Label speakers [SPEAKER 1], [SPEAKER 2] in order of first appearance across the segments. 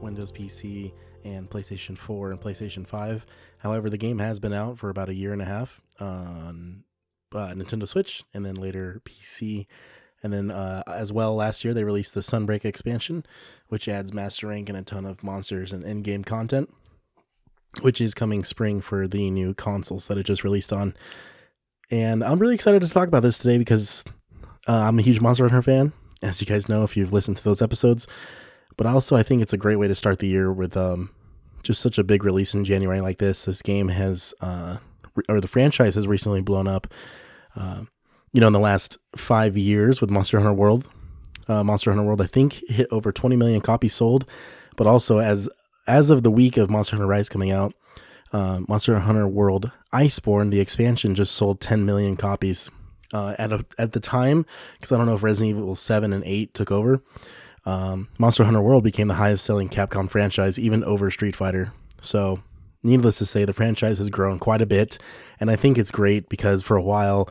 [SPEAKER 1] Windows PC and PlayStation 4 and PlayStation 5. However, the game has been out for about a year and a half on uh, Nintendo Switch and then later PC. And then, uh, as well, last year they released the Sunbreak expansion, which adds Master Rank and a ton of monsters and in game content, which is coming spring for the new consoles that it just released on. And I'm really excited to talk about this today because uh, I'm a huge Monster Hunter fan, as you guys know if you've listened to those episodes. But also, I think it's a great way to start the year with um, just such a big release in January like this. This game has, uh, or the franchise has recently blown up. Uh, you know, in the last five years with Monster Hunter World, uh, Monster Hunter World, I think hit over 20 million copies sold. But also, as as of the week of Monster Hunter Rise coming out, uh, Monster Hunter World Iceborne, the expansion, just sold 10 million copies. Uh, at a, at the time, because I don't know if Resident Evil 7 and 8 took over, um, Monster Hunter World became the highest selling Capcom franchise, even over Street Fighter. So, needless to say, the franchise has grown quite a bit, and I think it's great because for a while,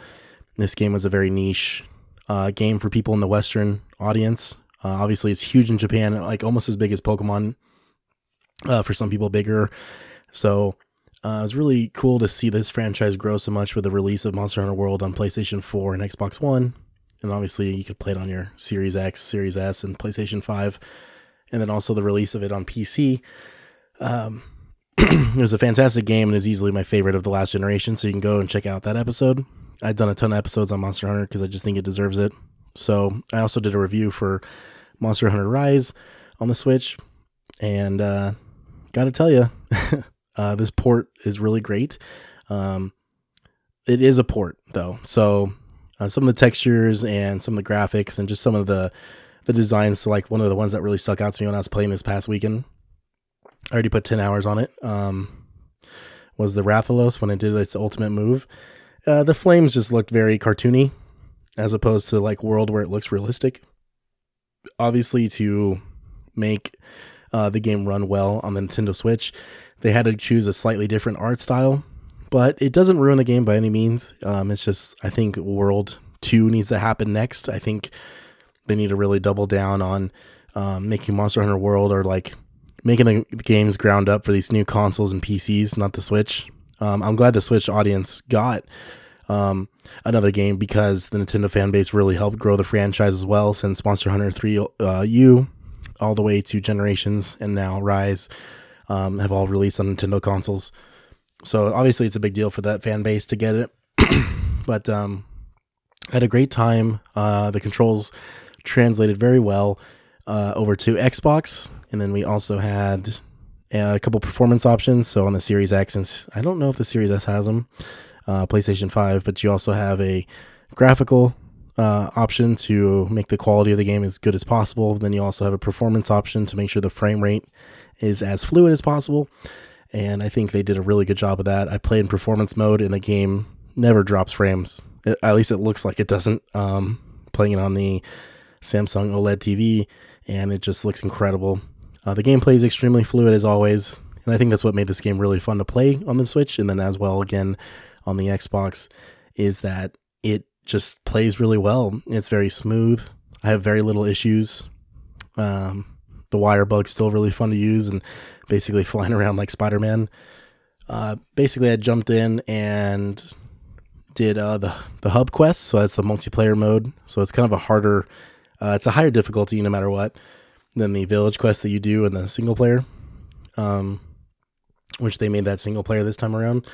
[SPEAKER 1] this game was a very niche uh, game for people in the Western audience. Uh, obviously, it's huge in Japan, like almost as big as Pokemon. Uh, for some people, bigger. So uh, it was really cool to see this franchise grow so much with the release of Monster Hunter World on PlayStation 4 and Xbox One, and obviously you could play it on your Series X, Series S, and PlayStation 5, and then also the release of it on PC. Um, it was a fantastic game and is easily my favorite of the last generation. So you can go and check out that episode. I've done a ton of episodes on Monster Hunter because I just think it deserves it. So I also did a review for Monster Hunter Rise on the Switch, and uh, gotta tell you, uh, this port is really great. Um, it is a port though, so uh, some of the textures and some of the graphics and just some of the the designs. So like one of the ones that really stuck out to me when I was playing this past weekend. I already put ten hours on it. Um, was the Rathalos when it did its ultimate move. Uh, the flames just looked very cartoony, as opposed to like World where it looks realistic. Obviously, to make uh, the game run well on the Nintendo Switch, they had to choose a slightly different art style but it doesn't ruin the game by any means. Um, it's just I think World Two needs to happen next. I think they need to really double down on um, making Monster Hunter World or like making the games ground up for these new consoles and PCs, not the Switch. Um, I'm glad the Switch audience got um, another game because the Nintendo fan base really helped grow the franchise as well since Monster Hunter 3 uh, U all the way to Generations and now Rise um, have all released on Nintendo consoles. So obviously it's a big deal for that fan base to get it. but um, had a great time. Uh, the controls translated very well uh, over to Xbox, and then we also had a couple performance options. So on the Series X, and I don't know if the Series S has them, uh, PlayStation Five, but you also have a graphical uh, option to make the quality of the game as good as possible. Then you also have a performance option to make sure the frame rate is as fluid as possible and I think they did a really good job of that. I play in performance mode, and the game never drops frames. It, at least it looks like it doesn't. Um, playing it on the Samsung OLED TV, and it just looks incredible. Uh, the gameplay is extremely fluid as always, and I think that's what made this game really fun to play on the Switch, and then as well again on the Xbox, is that it just plays really well. It's very smooth. I have very little issues. Um, the wire bug's still really fun to use, and basically flying around like Spider Man. Uh, basically, I jumped in and did uh, the the hub quest. So that's the multiplayer mode. So it's kind of a harder, uh, it's a higher difficulty no matter what than the village quest that you do in the single player. Um, which they made that single player this time around.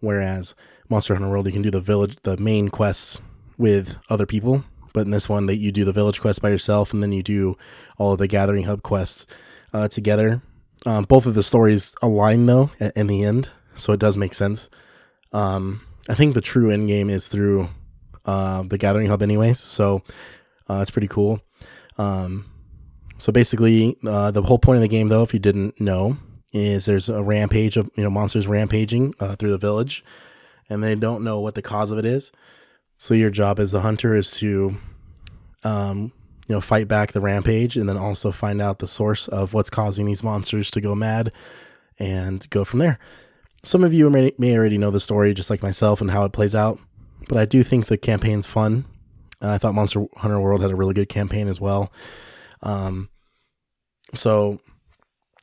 [SPEAKER 1] Whereas Monster Hunter World, you can do the village, the main quests with other people. But in this one, that you do the village quest by yourself, and then you do all of the gathering hub quests uh, together. Um, both of the stories align though in the end, so it does make sense. Um, I think the true end game is through uh, the Gathering Hub, anyways. So uh, it's pretty cool. Um, so basically, uh, the whole point of the game, though, if you didn't know, is there's a rampage of you know monsters rampaging uh, through the village, and they don't know what the cause of it is. So your job as the hunter is to um, you know, fight back the rampage and then also find out the source of what's causing these monsters to go mad and go from there. Some of you may, may already know the story, just like myself, and how it plays out, but I do think the campaign's fun. Uh, I thought Monster Hunter World had a really good campaign as well. Um, so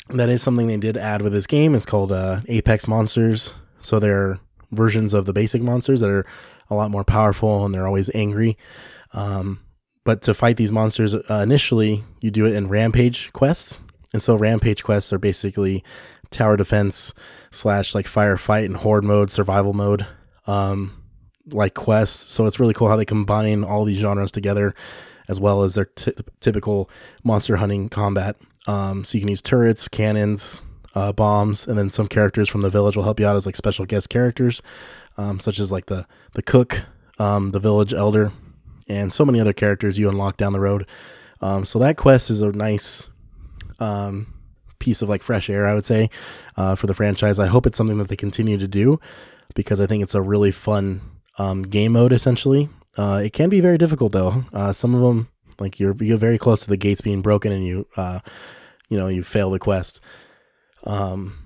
[SPEAKER 1] that is something they did add with this game. It's called uh, Apex Monsters. So they're versions of the basic monsters that are a lot more powerful and they're always angry. Um, but to fight these monsters uh, initially, you do it in rampage quests. And so rampage quests are basically tower defense slash like firefight and horde mode, survival mode, um, like quests. So it's really cool how they combine all these genres together, as well as their t- typical monster hunting combat. Um, so you can use turrets, cannons, uh, bombs, and then some characters from the village will help you out as like special guest characters, um, such as like the the cook, um, the village elder, and so many other characters you unlock down the road. Um, so that quest is a nice um, piece of like fresh air, I would say, uh, for the franchise. I hope it's something that they continue to do because I think it's a really fun um, game mode. Essentially, uh, it can be very difficult though. Uh, some of them, like you're you get very close to the gates being broken, and you uh, you know you fail the quest. Um,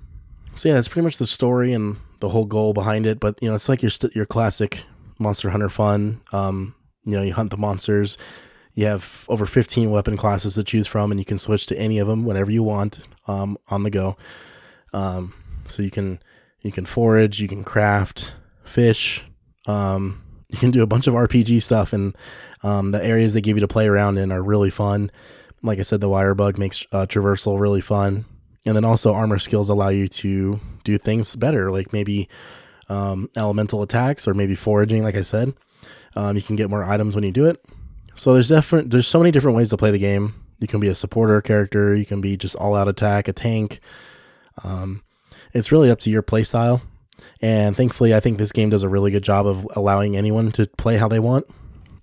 [SPEAKER 1] so yeah, that's pretty much the story and the whole goal behind it. But you know, it's like your st- your classic Monster Hunter fun. Um, you know, you hunt the monsters. You have over 15 weapon classes to choose from, and you can switch to any of them whenever you want um, on the go. Um, so you can you can forage, you can craft, fish. Um, you can do a bunch of RPG stuff, and um, the areas they give you to play around in are really fun. Like I said, the wire bug makes uh, traversal really fun, and then also armor skills allow you to do things better, like maybe um, elemental attacks or maybe foraging. Like I said, um, you can get more items when you do it. So there's different. There's so many different ways to play the game. You can be a supporter character. You can be just all out attack, a tank. Um, it's really up to your play style. And thankfully, I think this game does a really good job of allowing anyone to play how they want.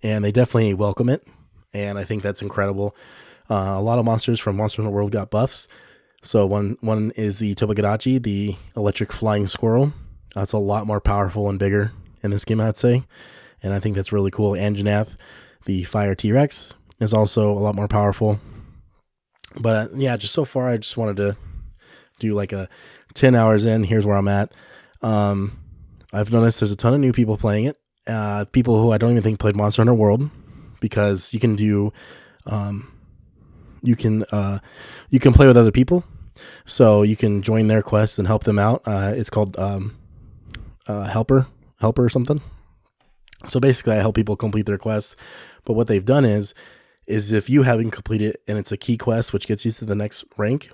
[SPEAKER 1] And they definitely welcome it. And I think that's incredible. Uh, a lot of monsters from Monster Hunter World got buffs. So one one is the Tobi-Kadachi, the electric flying squirrel. That's a lot more powerful and bigger in this game, I'd say. And I think that's really cool. And Anjanath, the fire T Rex, is also a lot more powerful. But yeah, just so far, I just wanted to do like a 10 hours in. Here's where I'm at. Um, I've noticed there's a ton of new people playing it. Uh, people who I don't even think played Monster Hunter World because you can do, um, you can, uh, you can play with other people. So you can join their quests and help them out. Uh, it's called, um, uh, helper, helper or something. So basically, I help people complete their quests. But what they've done is, is if you haven't completed it and it's a key quest which gets you to the next rank,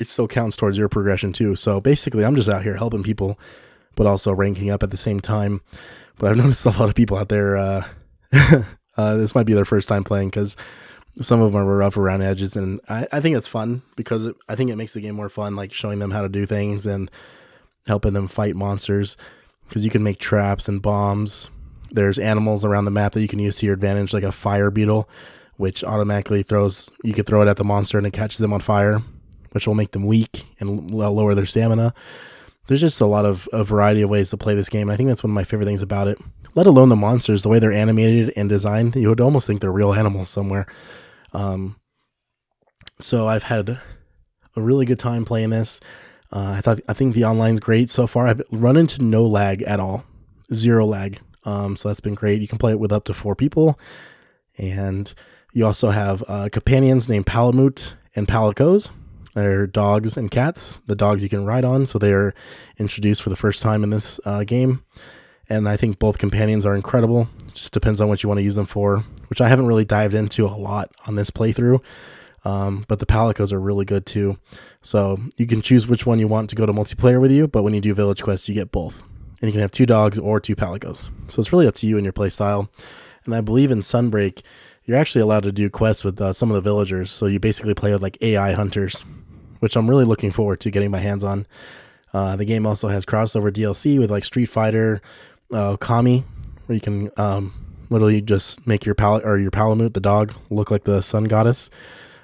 [SPEAKER 1] it still counts towards your progression too. So basically, I'm just out here helping people, but also ranking up at the same time. But I've noticed a lot of people out there. Uh, uh, this might be their first time playing because some of them are rough around edges, and I, I think it's fun because it, I think it makes the game more fun, like showing them how to do things and helping them fight monsters because you can make traps and bombs. There's animals around the map that you can use to your advantage, like a fire beetle, which automatically throws. You could throw it at the monster and it catches them on fire, which will make them weak and lower their stamina. There's just a lot of a variety of ways to play this game. I think that's one of my favorite things about it. Let alone the monsters, the way they're animated and designed, you would almost think they're real animals somewhere. Um, so I've had a really good time playing this. Uh, I thought I think the online's great so far. I've run into no lag at all, zero lag. Um, so that's been great. You can play it with up to four people, and you also have uh, companions named Palamute and Palicos. They're dogs and cats. The dogs you can ride on, so they are introduced for the first time in this uh, game. And I think both companions are incredible. Just depends on what you want to use them for, which I haven't really dived into a lot on this playthrough. Um, but the Palicos are really good too. So you can choose which one you want to go to multiplayer with you, but when you do village quests, you get both. And you can have two dogs or two Palicos. So it's really up to you and your play style. And I believe in Sunbreak, you're actually allowed to do quests with uh, some of the villagers. So you basically play with like AI hunters, which I'm really looking forward to getting my hands on. Uh, the game also has crossover DLC with like Street Fighter, uh, Kami, where you can um, literally just make your pal or your Palamute, the dog, look like the sun goddess.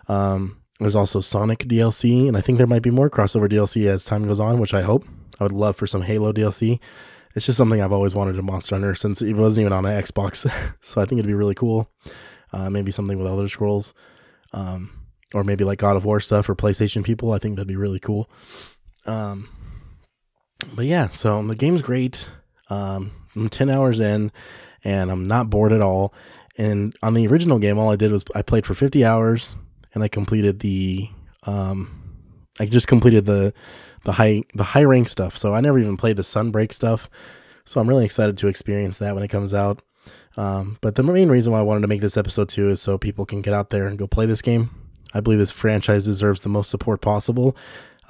[SPEAKER 1] Um, there's also Sonic DLC, and I think there might be more crossover DLC as time goes on, which I hope. I would love for some Halo DLC. It's just something I've always wanted in Monster Hunter since it wasn't even on an Xbox, so I think it'd be really cool. Uh, maybe something with Elder Scrolls, um, or maybe like God of War stuff for PlayStation people. I think that'd be really cool. Um, but yeah, so the game's great. Um, I'm 10 hours in, and I'm not bored at all. And on the original game, all I did was I played for 50 hours and I completed the um, I just completed the the high the high rank stuff, so I never even played the Sunbreak stuff. So I'm really excited to experience that when it comes out. Um, but the main reason why I wanted to make this episode too is so people can get out there and go play this game. I believe this franchise deserves the most support possible.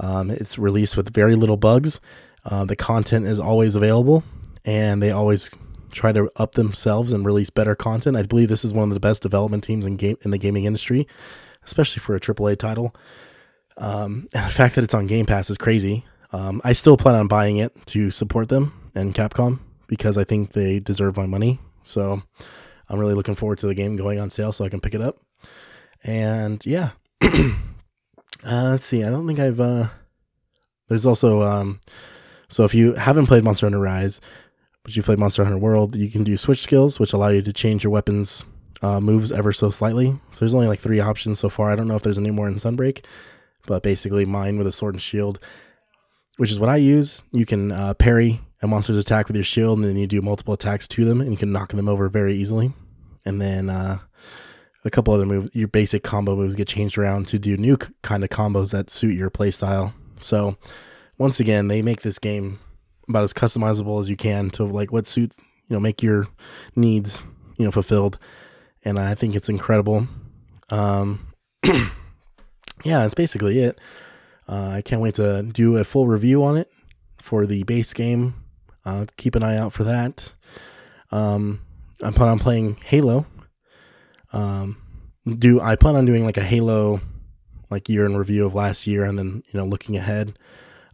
[SPEAKER 1] Um, it's released with very little bugs. Uh, the content is always available, and they always try to up themselves and release better content. I believe this is one of the best development teams in game in the gaming industry, especially for a AAA title. Um, and the fact that it's on Game Pass is crazy. Um, I still plan on buying it to support them and Capcom because I think they deserve my money. So I'm really looking forward to the game going on sale so I can pick it up. And yeah, uh, let's see. I don't think I've. Uh, there's also um, so if you haven't played Monster Hunter Rise, but you play Monster Hunter World, you can do switch skills, which allow you to change your weapons uh, moves ever so slightly. So there's only like three options so far. I don't know if there's any more in Sunbreak, but basically mine with a sword and shield, which is what I use. You can uh, parry a monster's attack with your shield, and then you do multiple attacks to them, and you can knock them over very easily. And then uh, a couple other moves, your basic combo moves get changed around to do new kind of combos that suit your playstyle. So once again, they make this game about as customizable as you can to like what suit you know make your needs you know fulfilled, and I think it's incredible. Um, yeah, that's basically it. Uh, I can't wait to do a full review on it for the base game. Uh, keep an eye out for that. Um, I plan on playing Halo um, do I plan on doing like a Halo like year in review of last year and then you know looking ahead.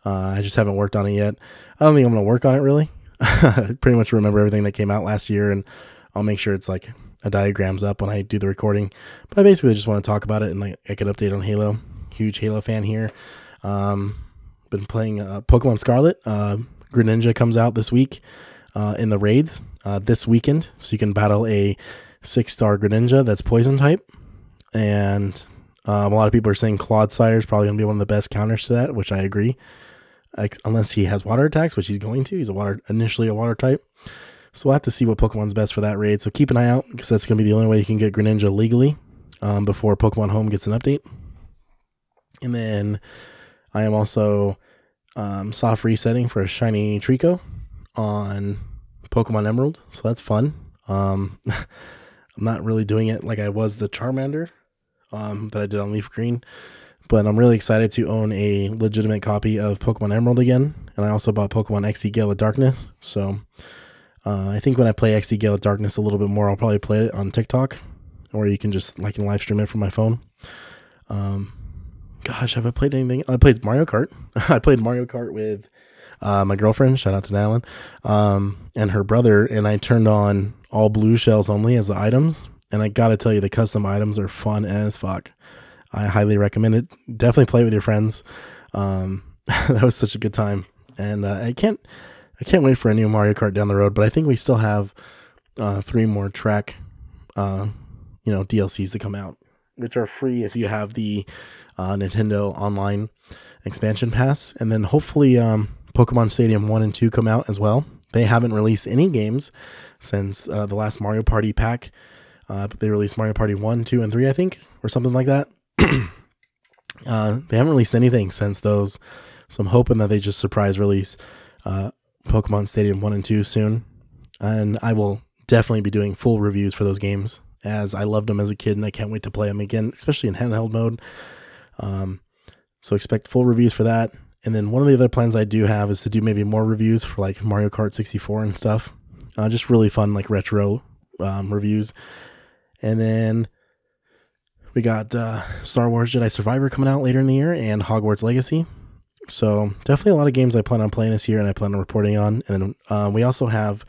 [SPEAKER 1] Uh, I just haven't worked on it yet. I don't think I'm gonna work on it really. pretty much remember everything that came out last year, and I'll make sure it's like a diagrams up when I do the recording. But I basically just want to talk about it and like I can update on Halo. Huge Halo fan here. Um, been playing uh, Pokemon Scarlet. Uh, Greninja comes out this week uh, in the raids uh, this weekend, so you can battle a six star Greninja that's poison type. And um, a lot of people are saying Clodsire is probably going to be one of the best counters to that, which I agree. Unless he has water attacks, which he's going to. He's a water initially a water type. So we'll have to see what Pokemon's best for that raid. So keep an eye out because that's going to be the only way you can get Greninja legally um, before Pokemon Home gets an update. And then I am also um, soft resetting for a shiny Treecko on Pokemon Emerald. So that's fun. Um, I'm not really doing it like I was the Charmander um, that I did on Leaf Green, but I'm really excited to own a legitimate copy of Pokemon Emerald again. And I also bought Pokemon XD Gale of Darkness. So uh, I think when I play XD Gale of Darkness a little bit more, I'll probably play it on TikTok, or you can just like can live stream it from my phone. Um, gosh, have I played anything? I played Mario Kart. I played Mario Kart with uh, my girlfriend. Shout out to Natalie, um, and her brother, and I turned on all blue shells only as the items. And I gotta tell you, the custom items are fun as fuck. I highly recommend it. Definitely play it with your friends. Um, that was such a good time, and uh, I can't, I can't wait for a new Mario Kart down the road. But I think we still have uh, three more track, uh, you know, DLCs to come out, which are free if you have the uh, Nintendo Online expansion pass, and then hopefully um, Pokemon Stadium One and Two come out as well. They haven't released any games since uh, the last Mario Party pack. Uh, they released Mario Party 1, 2, and 3, I think, or something like that. uh, they haven't released anything since those. So I'm hoping that they just surprise release uh, Pokemon Stadium 1 and 2 soon. And I will definitely be doing full reviews for those games as I loved them as a kid and I can't wait to play them again, especially in handheld mode. Um, so expect full reviews for that. And then one of the other plans I do have is to do maybe more reviews for like Mario Kart 64 and stuff. Uh, just really fun, like retro um, reviews. And then we got uh, Star Wars Jedi Survivor coming out later in the year and Hogwarts Legacy. So definitely a lot of games I plan on playing this year and I plan on reporting on. And then uh, we also have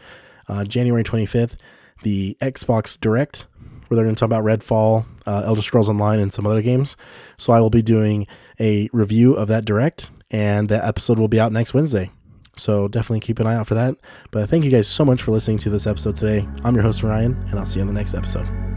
[SPEAKER 1] uh, January 25th, the Xbox Direct, where they're going to talk about Redfall, uh, Elder Scrolls Online, and some other games. So I will be doing a review of that Direct, and that episode will be out next Wednesday. So definitely keep an eye out for that. But thank you guys so much for listening to this episode today. I'm your host, Ryan, and I'll see you on the next episode.